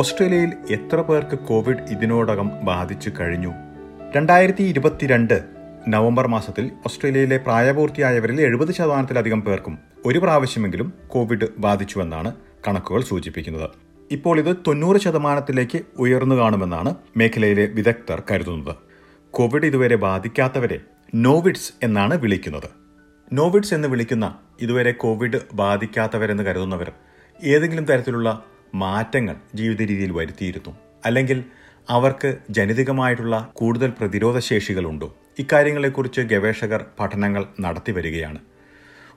ഓസ്ട്രേലിയയിൽ എത്ര പേർക്ക് കോവിഡ് ഇതിനോടകം ബാധിച്ചു കഴിഞ്ഞു? രണ്ടായിരത്തി ഇരുപത്തിരണ്ട് നവംബർ മാസത്തിൽ ഓസ്ട്രേലിയയിലെ പ്രായപൂർത്തിയായവരിൽ എഴുപത് ശതമാനത്തിലധികം പേർക്കും ഒരു പ്രാവശ്യമെങ്കിലും കോവിഡ് ബാധിച്ചുവെന്നാണ് കണക്കുകൾ സൂചിപ്പിക്കുന്നത്. ഇപ്പോൾ ഇത് തൊണ്ണൂറ് ശതമാനത്തിലേക്ക് ഉയർന്നു കാണുമെന്നാണ് മേഖലയിലെ വിദഗ്ധർ കരുതുന്നത്. കോവിഡ് ഇതുവരെ ബാധിക്കാത്തവരെ നോവിഡ്സ് എന്നാണ് വിളിക്കുന്നത്. നോവിഡ്സ് എന്ന് വിളിക്കുന്ന ഇതുവരെ കോവിഡ് ബാധിക്കാത്തവരെന്ന് കരുതുന്നവർ ഏതെങ്കിലും തരത്തിലുള്ള മാറ്റങ്ങൾ ജീവിത രീതിയിൽ വരുത്തിയിരുന്നു. അല്ലെങ്കിൽ അവർക്ക് ജനിതകമായിട്ടുള്ള കൂടുതൽ പ്രതിരോധ ശേഷികളുണ്ടോ? ഇക്കാര്യങ്ങളെക്കുറിച്ച് ഗവേഷകർ പഠനങ്ങൾ നടത്തി വരികയാണ്.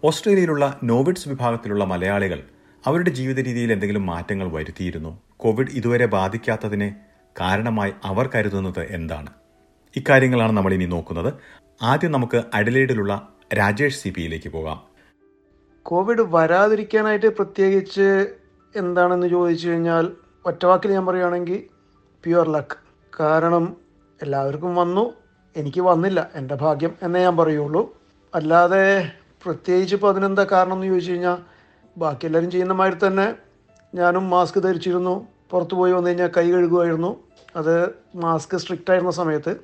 ഓസ്ട്രേലിയയിലുള്ള നോവിഡ്സ് വിഭാഗത്തിലുള്ള മലയാളികൾ അവരുടെ ജീവിത രീതിയിൽ എന്തെങ്കിലും മാറ്റങ്ങൾ വരുത്തിയിരുന്നു. കോവിഡ് ഇതുവരെ ബാധിക്കാത്തതിനെ കാരണമായി അവർ കരുതുന്നത് എന്താണ്? ഇക്കാര്യങ്ങളാണ് നമ്മൾ ഇനി നോക്കുന്നത്. ആദ്യം നമുക്ക് അഡലേഡിലുള്ള രാജേഷ് സി പിയിലേക്ക് പോകാം. കോവിഡ് വരാതിരിക്കാനായിട്ട് പ്രത്യേകിച്ച് എന്താണെന്ന് ചോദിച്ചു കഴിഞ്ഞാൽ ഒറ്റവാക്കിൽ ഞാൻ പറയുകയാണെങ്കിൽ പ്യുവർ ലക്ക് കാരണം എല്ലാവർക്കും വന്നു. എനിക്ക് വന്നില്ല. എന്റെ ഭാഗ്യം എന്നേ ഞാൻ പറയുള്ളൂ. അല്ലാതെ പ്രത്യേകിച്ച് ഇപ്പോൾ അതിനെന്താ കാരണം എന്ന് ചോദിച്ചു കഴിഞ്ഞാൽ ബാക്കി എല്ലാവരും ചെയ്യുന്ന മാതിരി തന്നെ ഞാനും മാസ്ക് ധരിച്ചിരുന്നു. പുറത്തു പോയി വന്നു കഴിഞ്ഞാൽ കൈ കഴുകുമായിരുന്നു. അത് മാസ്ക് സ്ട്രിക്റ്റ് ആയിരുന്ന സമയത്ത്.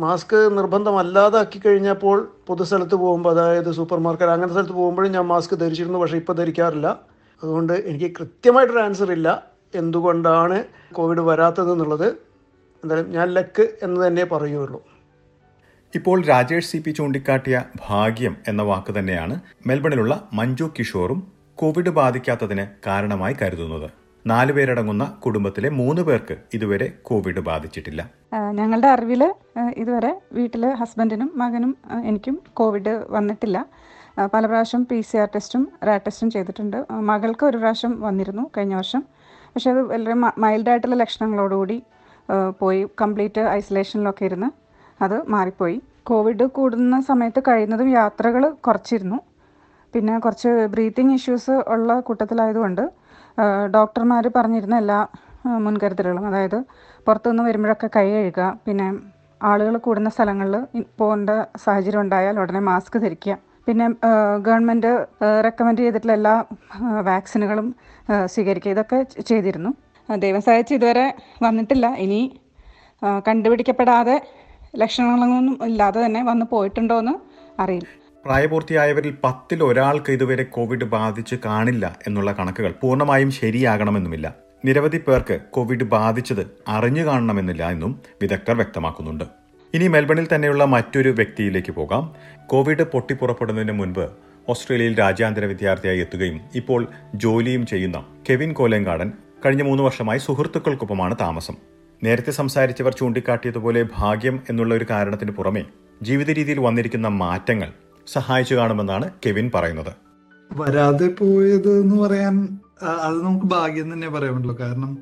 മാസ്ക് നിർബന്ധമല്ലാതാക്കി കഴിഞ്ഞപ്പോൾ പൊതുസ്ഥലത്ത് പോകുമ്പോൾ അതായത് സൂപ്പർ മാർക്കറ്റ് അങ്ങനത്തെ സ്ഥലത്ത് പോകുമ്പോഴും ഞാൻ മാസ്ക് ധരിച്ചിരുന്നു. പക്ഷേ ഇപ്പോൾ ധരിക്കാറില്ല. അതുകൊണ്ട് എനിക്ക് കൃത്യമായിട്ടൊരു ആൻസർ ഇല്ല. എന്തുകൊണ്ടാണ് കോവിഡ് വരാത്തതെന്നുള്ളത്. എന്തായാലും ഞാൻ ലക്ക് എന്ന് തന്നെ പറയുള്ളൂ ഇപ്പോൾ രാജേഷ് സി പി ചൂണ്ടിക്കാട്ടിയ ഭാഗ്യം എന്ന വാക്ക് തന്നെയാണ് മെൽബണിലുള്ള മഞ്ജു കിഷോറും കോവിഡ് ബാധിക്കാത്തതിന് കാരണമായി കരുതുന്നത്. നാലു പേരടങ്ങുന്ന കുടുംബത്തിലെ മൂന്ന് പേർക്ക് ഇതുവരെ കോവിഡ് ബാധിച്ചിട്ടില്ല. ഞങ്ങളുടെ അറിവിൽ ഇതുവരെ വീട്ടിൽ ഹസ്ബൻഡിനും മകനും എനിക്കും കോവിഡ് വന്നിട്ടില്ല. പല പ്രാവശ്യം പി സി ആർ ടെസ്റ്റും റാറ്റ് ടെസ്റ്റും ചെയ്തിട്ടുണ്ട്. മകൾക്ക് ഒരു പ്രാവശ്യം വന്നിരുന്നു കഴിഞ്ഞ വർഷം. പക്ഷേ അത് വളരെ മൈൽഡായിട്ടുള്ള ലക്ഷണങ്ങളോടുകൂടി പോയി. കംപ്ലീറ്റ് ഐസൊലേഷനിലൊക്കെ ഇരുന്ന് അത് മാറിപ്പോയി. കോവിഡ് കൂടുന്ന സമയത്ത് കഴിയുന്നതും യാത്രകൾ കുറച്ചിരുന്നു. പിന്നെ കുറച്ച് ബ്രീത്തിങ് ഇഷ്യൂസ് ഉള്ള കൂട്ടത്തിലായതുകൊണ്ട് ഡോക്ടർമാർ പറഞ്ഞിരുന്ന എല്ലാ മുൻകരുതലുകളും അതായത് പുറത്തുനിന്ന് വരുമ്പോഴൊക്കെ കൈ കഴുകുക പിന്നെ ആളുകൾ കൂടുന്ന സ്ഥലങ്ങളിൽ പോകേണ്ട സാഹചര്യം ഉണ്ടായാൽ ഉടനെ മാസ്ക് ധരിക്കുക പിന്നെ ഗവൺമെന്റ് റെക്കമെൻഡ് ചെയ്തിട്ടുള്ള എല്ലാ വാക്സിനുകളും സ്വീകരിക്കുക. ഇതൊക്കെ ചെയ്തിരുന്നു. ദൈവം സഹായിച്ച് ഇതുവരെ വന്നിട്ടില്ല. ഇനി കണ്ടുപിടിക്കപ്പെടാതെ ലക്ഷണങ്ങളൊന്നും ഇല്ലാതെ തന്നെ വന്ന് പോയിട്ടുണ്ടോ എന്ന് അറിയില്ല. പ്രായപൂർത്തിയായവരിൽ പത്തിൽ ഒരാൾക്ക് ഇതുവരെ കോവിഡ് ബാധിച്ച് കാണില്ല എന്നുള്ള കണക്കുകൾ പൂർണമായും ശരിയാകണമെന്നുമില്ല. നിരവധി പേർക്ക് കോവിഡ് ബാധിച്ചത് അറിഞ്ഞു കാണണമെന്നില്ല എന്നും വിദഗ്ധർ വ്യക്തമാക്കുന്നുണ്ട്. ഇനി മെൽബണിൽ തന്നെയുള്ള മറ്റൊരു വ്യക്തിയിലേക്ക് പോകാം. കോവിഡ് പൊട്ടിപ്പുറപ്പെടുന്നതിന് മുൻപ് ഓസ്ട്രേലിയയിൽ രാജ്യാന്തര വിദ്യാർത്ഥിയായി എത്തുകയും ഇപ്പോൾ ജോലിയും ചെയ്യുന്ന കെവിൻ കോലങ്കാടൻ കഴിഞ്ഞ മൂന്ന് വർഷമായി സുഹൃത്തുക്കൾക്കൊപ്പമാണ് താമസം. നേരത്തെ സംസാരിച്ചവർ ചൂണ്ടിക്കാട്ടിയതുപോലെ ഭാഗ്യം എന്നുള്ള ഒരു കാരണത്തിന് പുറമെ ജീവിത രീതിയിൽ വന്നിരിക്കുന്ന മാറ്റങ്ങൾ സഹായിച്ചു കാണുമെന്നാണ് കെവിൻ പറയുന്നത്. വരാതെ പോയത് എന്ന് പറയാൻ അത് നമുക്ക് ഭാഗ്യം തന്നെ പറയാൻ പറ്റുള്ളൂ. കാരണം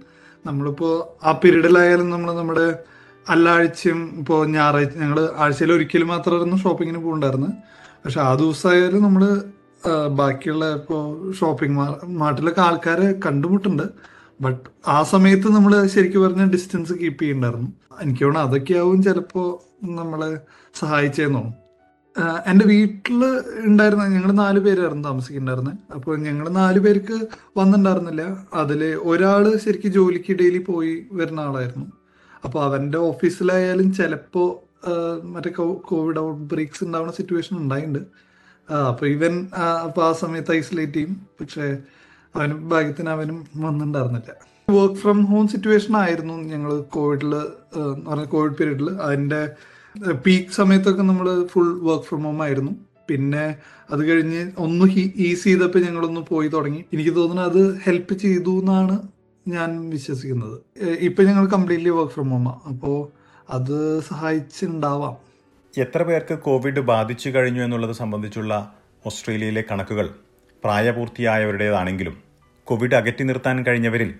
നമ്മളിപ്പോ ആ പീരീഡിലായാലും നമ്മൾ നമ്മുടെ എല്ലാ ആഴ്ചയും ഇപ്പോൾ ഞായറാഴ്ച ഞങ്ങൾ ആഴ്ചയിൽ ഒരിക്കലും മാത്രമായിരുന്നു ഷോപ്പിങ്ങിന് പോകണ്ടായിരുന്നു. പക്ഷെ ആ ദിവസമായാലും നമ്മൾ ബാക്കിയുള്ള ഇപ്പോൾ ഷോപ്പിംഗ് നാട്ടിലൊക്കെ ആൾക്കാരെ കണ്ടുമുട്ടുണ്ട്. ബട്ട് ആ സമയത്ത് നമ്മൾ ശരിക്കും പറഞ്ഞ ഡിസ്റ്റൻസ് കീപ്പ് ചെയ്യണ്ടായിരുന്നു. എനിക്ക് തോന്നുന്നു അതൊക്കെയാവും ചിലപ്പോൾ നമ്മളെ സഹായിച്ചേന്ന്. തോന്നും എന്റെ വീട്ടിൽ ഉണ്ടായിരുന്ന ഞങ്ങൾ നാല് പേരായിരുന്നു താമസിക്കുന്നുണ്ടായിരുന്നത് അപ്പോൾ ഞങ്ങൾ നാല് പേർക്ക് വന്നിട്ടുണ്ടായിരുന്നില്ല. അതിൽ ഒരാൾ ശരിക്കും ജോലിക്ക് ഡെയിലി പോയി വരുന്ന ആളായിരുന്നു. അപ്പോൾ അവന്റെ ഓഫീസിലായാലും ചിലപ്പോ മറ്റേ കോവിഡ് ഔട്ട് ബ്രേക്സ് ഉണ്ടാവുന്ന സിറ്റുവേഷൻ ഉണ്ടായിട്ടുണ്ട് അപ്പൊ ഇവൻ അപ്പൊ ആ സമയത്ത് ഐസൊലേറ്റ് ചെയ്യും. പക്ഷേ അവനും ഭാഗ്യത്തിന് അവനും വന്നിട്ടുണ്ടായിരുന്നില്ല. വർക്ക് ഫ്രം ഹോം സിറ്റുവേഷൻ ആയിരുന്നു ഞങ്ങൾ കോവിഡിൽ പറഞ്ഞ കോവിഡ് പീരീഡിൽ അതിന്റെ പീക്ക് സമയത്തൊക്കെ നമ്മൾ ഫുൾ വർക്ക് ഫ്രം ഹോം ആയിരുന്നു. പിന്നെ അത് കഴിഞ്ഞ് ഒന്ന് ഈസ് ചെയ്തപ്പോൾ ഞങ്ങളൊന്ന് പോയി തുടങ്ങി. എനിക്ക് തോന്നുന്നു അത് ഹെൽപ്പ് ചെയ്തു എന്നാണ് ഞാൻ വിശ്വസിക്കുന്നത്. ഇപ്പൊ ഞങ്ങൾ കംപ്ലീറ്റ്ലി വർക്ക് ഫ്രം ഹോം അപ്പോൾ അത് സഹായിച്ചിട്ടുണ്ടാവാം എത്ര പേർക്ക് കോവിഡ് ബാധിച്ചു കഴിഞ്ഞു എന്നുള്ളത് സംബന്ധിച്ചുള്ള ഓസ്ട്രേലിയയിലെ കണക്കുകൾ പ്രായപൂർത്തിയായവരുടേതാണെങ്കിലും കോവിഡ് അകറ്റി നിർത്താൻ കഴിഞ്ഞവരിൽ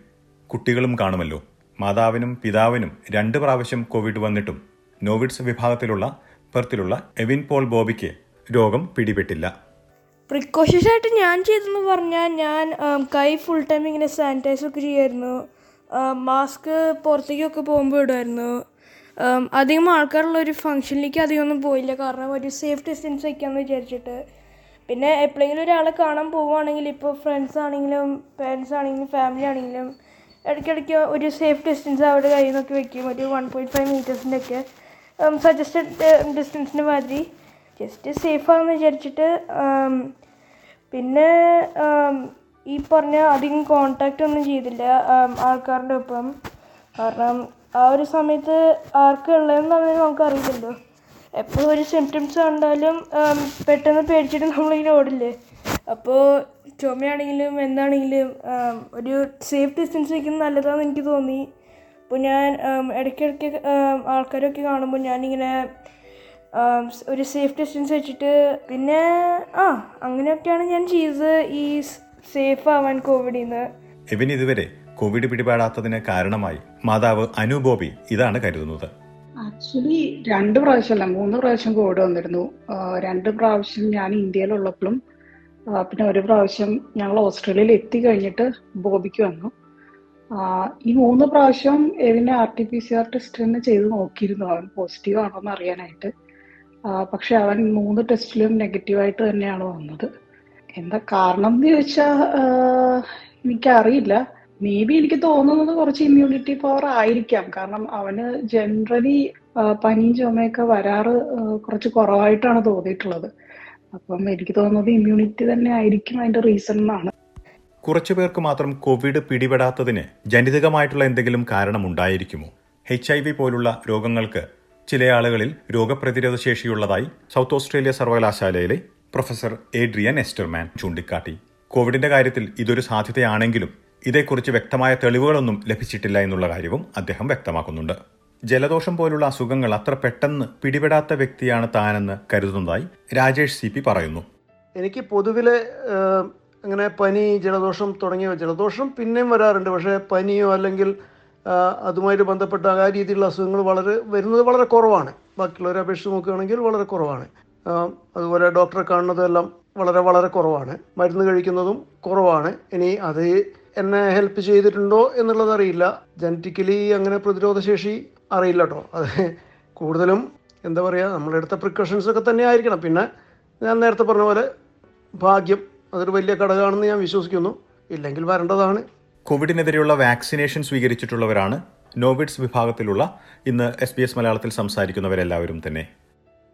കുട്ടികളും കാണുമല്ലോ. മാതാവിനും പിതാവിനും രണ്ട് പ്രാവശ്യം കോവിഡ് വന്നിട്ടും നോവിഡ്സ് വിഭാഗത്തിലുള്ള പെർത്തിലുള്ള എവിൻ പോൾ ബോബിക്ക് രോഗം പിടിപെട്ടില്ല. പ്രിക്കോഷൻസ് ആയിട്ട് ഞാൻ ചെയ്തെന്ന് പറഞ്ഞാൽ ഞാൻ കൈ ഫുൾ ടൈം ഇങ്ങനെ സാനിറ്റൈസ് ഒക്കെ ചെയ്യുമായിരുന്നു മാസ്ക് പുറത്തേക്കൊക്കെ പോകുമ്പോൾ ഇടുമായിരുന്നു അധികം ആൾക്കാരുള്ള ഒരു ഫംഗ്ഷനിലേക്ക് അധികം ഒന്നും പോയില്ല. കാരണം ഒരു സേഫ് ഡിസ്റ്റൻസ് വയ്ക്കാമെന്ന് വിചാരിച്ചിട്ട്. പിന്നെ എപ്പോഴെങ്കിലും ഒരാളെ കാണാൻ പോവുകയാണെങ്കിൽ ഇപ്പോൾ ഫ്രണ്ട്സ് ആണെങ്കിലും പേരൻസ് ആണെങ്കിലും ഫാമിലി ആണെങ്കിലും ഇടയ്ക്കിടയ്ക്ക് ഒരു സേഫ് ഡിസ്റ്റൻസ് അവരുടെ കയ്യിൽ നിന്നൊക്കെ വയ്ക്കും ഒരു വൺ പോയിന്റ് ഫൈവ് മീറ്റേഴ്സിന്റെയൊക്കെ സജസ്റ്റഡ് ഡിസ്റ്റൻസിന് മാതിരി. ജസ്റ്റ് സേഫാണെന്ന് വിചാരിച്ചിട്ട് പിന്നെ ഈ പറഞ്ഞ അധികം കോണ്ടാക്റ്റ് ഒന്നും ചെയ്തില്ല ആൾക്കാരുടെ ഒപ്പം. കാരണം ആ ഒരു സമയത്ത് ആർക്ക് ഉള്ളതെന്ന് നമുക്കറിയില്ലല്ലോ. എപ്പോൾ ഒരു സിംറ്റംസ് കണ്ടാലും പെട്ടെന്ന് പേടിച്ചിട്ട് നമ്മളിങ്ങനെ ഓടില്ലേ? അപ്പോൾ ചുമയാണെങ്കിലും എന്താണെങ്കിലും ഒരു സേഫ് ഡിസ്റ്റൻസ് വയ്ക്കുന്നത് നല്ലതാണെന്ന് എനിക്ക് തോന്നി. അപ്പോൾ ഞാൻ ഇടയ്ക്കിടയ്ക്ക് ആൾക്കാരൊക്കെ കാണുമ്പോൾ ഞാനിങ്ങനെ ഒരു സേഫ് ഡിസ്റ്റൻസ് വെച്ചിട്ട് പിന്നെ ആ അങ്ങനെയൊക്കെയാണ് ഞാൻ ചെയ്തത് ഈ സേഫ് ആവാൻ കോവിഡിൽ നിന്ന് എവിൻ ഇതുവരെ കോവിഡ് പിടിപാടാത്തതിന് കാരണമായി മാതാവ് അനുബോബി ഇതാണ് കരുതുന്നത്. ആക്ച്വലി രണ്ട് പ്രാവശ്യമല്ല മൂന്ന് പ്രാവശ്യം കോവിഡ് വന്നിരുന്നു. രണ്ട് പ്രാവശ്യം ഞാൻ ഇന്ത്യയിലുള്ളപ്പോഴും പിന്നെ ഒരു പ്രാവശ്യം ഞങ്ങൾ ഓസ്ട്രേലിയയിൽ എത്തി കഴിഞ്ഞിട്ട് ബോബിക്ക് വന്നു. ഈ മൂന്ന് പ്രാവശ്യം എവിനെ R T P C R test തന്നെ ചെയ്ത് നോക്കിയിരുന്നു. അവൻ പോസിറ്റീവ് ആണോ എന്ന് അറിയാനായിട്ട്. പക്ഷെ അവൻ മൂന്ന് ടെസ്റ്റിലും നെഗറ്റീവായിട്ട് തന്നെയാണ് വന്നത്. എന്താ കാരണം എന്ന് ചോദിച്ചാൽ എനിക്കറിയില്ല. മേ ബി എനിക്ക് തോന്നുന്നത് കുറച്ച് ഇമ്മ്യൂണിറ്റി പവർ ആയിരിക്കാം. കാരണം അവന് ജനറലി പനിയും ചുമയൊക്കെ വരാറ് കുറച്ച് കുറവായിട്ടാണ് തോന്നിയിട്ടുള്ളത്. അപ്പം എനിക്ക് തോന്നുന്നത് ഇമ്മ്യൂണിറ്റി തന്നെ ആയിരിക്കും അതിന്റെ റീസൺ എന്നാണ്. കുറച്ചു പേർക്ക് മാത്രം കോവിഡ് പിടിപെടാത്തതിന് ജനിതകമായിട്ടുള്ള എന്തെങ്കിലും കാരണമുണ്ടായിരിക്കുമോ? എച്ച് ഐ വി പോലുള്ള രോഗങ്ങൾക്ക് ചില ആളുകളിൽ രോഗപ്രതിരോധ ശേഷിയുള്ളതായി സൗത്ത് ഓസ്ട്രേലിയ സർവകലാശാലയിലെ പ്രൊഫസർ ഏഡ്രിയൻ എസ്റ്റർമാൻ ചൂണ്ടിക്കാട്ടി. കോവിഡിന്റെ കാര്യത്തിൽ ഇതൊരു സാധ്യതയാണെങ്കിലും ഇതേക്കുറിച്ച് വ്യക്തമായ തെളിവുകളൊന്നും ലഭിച്ചിട്ടില്ല എന്നുള്ള കാര്യവും അദ്ദേഹം വ്യക്തമാക്കുന്നുണ്ട്. ജലദോഷം പോലുള്ള അസുഖങ്ങൾ അത്ര പെട്ടെന്ന് പിടിപെടാത്ത വ്യക്തിയാണ് താനെന്ന് കരുതുന്നതായി രാജേഷ് സി പി പറയുന്നു. എനിക്ക് പൊതുവിലെ അങ്ങനെ പനി ജലദോഷം തുടങ്ങിയ ജലദോഷം പിന്നെയും വരാറുണ്ട്. പക്ഷേ പനിയോ അല്ലെങ്കിൽ അതുമായിട്ട് ബന്ധപ്പെട്ട ആ രീതിയിലുള്ള അസുഖങ്ങൾ വളരെ വരുന്നത് വളരെ കുറവാണ്. ബാക്കിയുള്ളവരെ അപേക്ഷിച്ച് നോക്കുകയാണെങ്കിൽ വളരെ കുറവാണ്. അതുപോലെ ഡോക്ടറെ കാണുന്നതെല്ലാം വളരെ വളരെ കുറവാണ്. മരുന്ന് കഴിക്കുന്നതും കുറവാണ്. ഇനി അത് എന്നെ ഹെൽപ്പ് ചെയ്തിട്ടുണ്ടോ എന്നുള്ളത് അറിയില്ല. ജനറ്റിക്കലി അങ്ങനെ പ്രതിരോധശേഷി അറിയില്ല കേട്ടോ. അത് കൂടുതലും എന്താ പറയുക നമ്മളെടുത്ത പ്രിക്കോഷൻസ് ഒക്കെ തന്നെ ആയിരിക്കണം. പിന്നെ ഞാൻ നേരത്തെ പറഞ്ഞ പോലെ ഭാഗ്യം അതൊരു വലിയ ഘടകമാണെന്ന് ഞാൻ വിശ്വസിക്കുന്നു. ഇല്ലെങ്കിൽ വരേണ്ടതാണ്. കോവിഡിനെതിരെയുള്ള വാക്സിനേഷൻ സ്വീകരിച്ചിട്ടുള്ളവരാണ് നോവിഡ്സ് വിഭാഗത്തിലുള്ള ഇന്ന് എസ് ബി എസ് മലയാളത്തിൽ സംസാരിക്കുന്നവരെല്ലാവരും തന്നെ.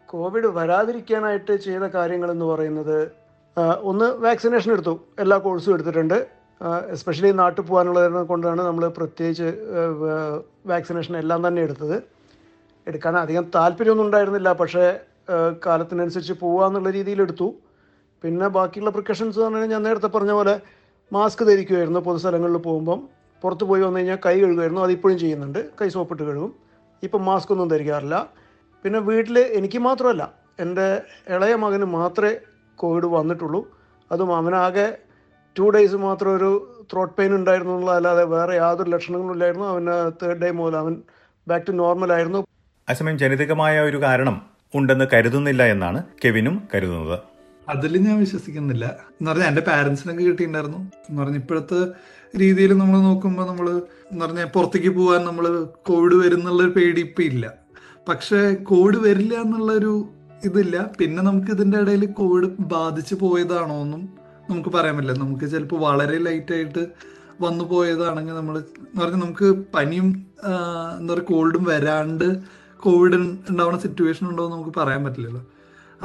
കോവിഡ് വരാതിരിക്കാനായിട്ട് ചെയ്ത കാര്യങ്ങൾ എന്ന് പറയുന്നത് ഒന്ന് വാക്സിനേഷൻ എടുത്തു. എല്ലാ കോഴ്സും എടുത്തിട്ടുണ്ട്. എസ്പെഷ്യലി നാട്ടിൽ പോകാനുള്ളതിനെ കൊണ്ടാണ് നമ്മൾ പ്രത്യേകിച്ച് വാക്സിനേഷൻ എല്ലാം തന്നെ എടുത്തത്. എടുക്കാൻ അധികം താല്പര്യമൊന്നും ഉണ്ടായിരുന്നില്ല. പക്ഷേ കാലത്തിനനുസരിച്ച് പോകാന്നുള്ള രീതിയിൽ എടുത്തു. പിന്നെ ബാക്കിയുള്ള പ്രിക്കോഷൻസ് എന്ന് പറഞ്ഞാൽ ഞാൻ നേരത്തെ പറഞ്ഞ പോലെ മാസ്ക് ധരിക്കുമായിരുന്നു പൊതുസ്ഥലങ്ങളിൽ പോകുമ്പം പുറത്ത് പോയി വന്നു കഴിഞ്ഞാൽ കൈ കഴുകുമായിരുന്നു അതിപ്പോഴും ചെയ്യുന്നുണ്ട്. കൈ സോപ്പിട്ട് കഴുകും. ഇപ്പം മാസ്ക് ഒന്നും ധരിക്കാറില്ല. പിന്നെ വീട്ടിൽ എനിക്ക് മാത്രമല്ല. എന്റെ ഇളയ മകന് മാത്രമേ കോവിഡ് വന്നിട്ടുള്ളൂ. അതും അവനാകെ ടു ഡേയ്സ് മാത്രം ഒരു ത്രോട്ട് പെയിൻ ഉണ്ടായിരുന്നു എന്നുള്ളതല്ലാതെ വേറെ യാതൊരു ലക്ഷണങ്ങളും ഇല്ലായിരുന്നു. അവന് തേർഡ് ഡേ മുതൽ അവൻ ബാക്ക് ടു നോർമൽ ആയിരുന്നു. അസമയം ജനിതകമായ ഒരു കാരണം ഉണ്ടെന്ന് കരുതുന്നില്ല എന്നാണ് കെവിനും കരുതുന്നത്. അതിൽ ഞാൻ വിശ്വസിക്കുന്നില്ല. എന്ന് പറഞ്ഞാൽ എന്റെ പാരന്റ്സിനൊക്കെ കിട്ടിയിട്ടുണ്ടായിരുന്നു. എന്ന് പറഞ്ഞ ഇപ്പോഴത്തെ രീതിയിൽ നമ്മൾ നോക്കുമ്പോൾ നമ്മൾ എന്ന് പറഞ്ഞാൽ പുറത്തേക്ക് പോകാൻ നമ്മൾ കോവിഡ് വരുന്നുള്ള ഒരു പേടി ഇപ്പം ഇല്ല. പക്ഷെ കോവിഡ് വരില്ല എന്നുള്ളൊരു ഇതില്ല. പിന്നെ നമുക്ക് ഇതിന്റെ ഇടയിൽ കോവിഡ് ബാധിച്ചു പോയതാണോ എന്നും നമുക്ക് പറയാൻ പറ്റില്ല. നമുക്ക് ചിലപ്പോൾ വളരെ ലൈറ്റ് ആയിട്ട് വന്നു പോയതാണെങ്കിൽ നമ്മൾ എന്ന് പറഞ്ഞാൽ നമുക്ക് പനിയും എന്താ പറയുക കോൾഡും വരാണ്ട് കോവിഡ് ഉണ്ടാവുന്ന സിറ്റുവേഷൻ ഉണ്ടോ എന്ന് നമുക്ക് പറയാൻ പറ്റില്ലല്ലോ.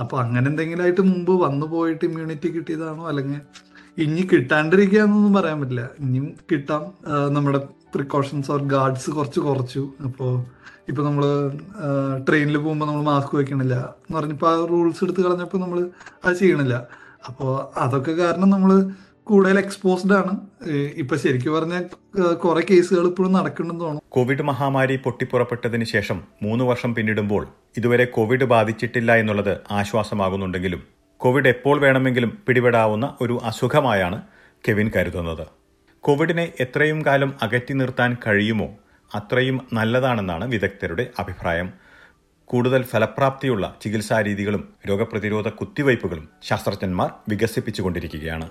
അപ്പൊ അങ്ങനെ എന്തെങ്കിലും ആയിട്ട് മുമ്പ് വന്നു പോയിട്ട് ഇമ്മ്യൂണിറ്റി കിട്ടിയതാണോ? അല്ലെങ്കിൽ ഇനി കിട്ടാണ്ടിരിക്കാന്നൊന്നും പറയാൻ പറ്റില്ല. ഇനിയും കിട്ടാം. നമ്മുടെ പ്രിക്കോഷൻസ് ഓർ ഗാർഡ്സ് കുറച്ച് കുറച്ചു. അപ്പോൾ ഇപ്പൊ നമ്മൾ ട്രെയിനിൽ പോകുമ്പോൾ നമ്മൾ മാസ്ക് വെക്കണില്ല എന്ന് പറഞ്ഞപ്പോൾ ആ റൂൾസ് എടുത്ത് കളഞ്ഞപ്പോൾ നമ്മൾ അത് ചെയ്യണില്ല. അപ്പോൾ അതൊക്കെ കാരണം നമ്മൾ കൂടുതൽ എക്സ്പോസ്ഡ് ആണ്. ഇപ്പൊ ശരിക്കും പറഞ്ഞാൽ കുറെ കേസുകൾ ഇപ്പോഴും നടക്കുന്നുണ്ടെന്ന് തോന്നുന്നു. കോവിഡ് മഹാമാരി പൊട്ടിപ്പുറപ്പെട്ടതിന് ശേഷം മൂന്ന് വർഷം പിന്നിടുമ്പോൾ ഇതുവരെ കോവിഡ് ബാധിച്ചിട്ടില്ല എന്നുള്ളത് ആശ്വാസമാകുന്നുണ്ടെങ്കിലും കോവിഡ് എപ്പോൾ വേണമെങ്കിലും പിടിപെടാവുന്ന ഒരു അസുഖമായാണ് കെവിൻ കരുതുന്നത്. കോവിഡിനെ എത്രയും കാലം അകറ്റി നിർത്താൻ കഴിയുമോ അത്രയും നല്ലതാണെന്നാണ് വിദഗ്ധരുടെ അഭിപ്രായം. കൂടുതൽ ഫലപ്രാപ്തിയുള്ള ചികിത്സാരീതികളും രോഗപ്രതിരോധ കുത്തിവയ്പ്പുകളും ശാസ്ത്രജ്ഞന്മാർ വികസിപ്പിച്ചുകൊണ്ടിരിക്കുകയാണ്.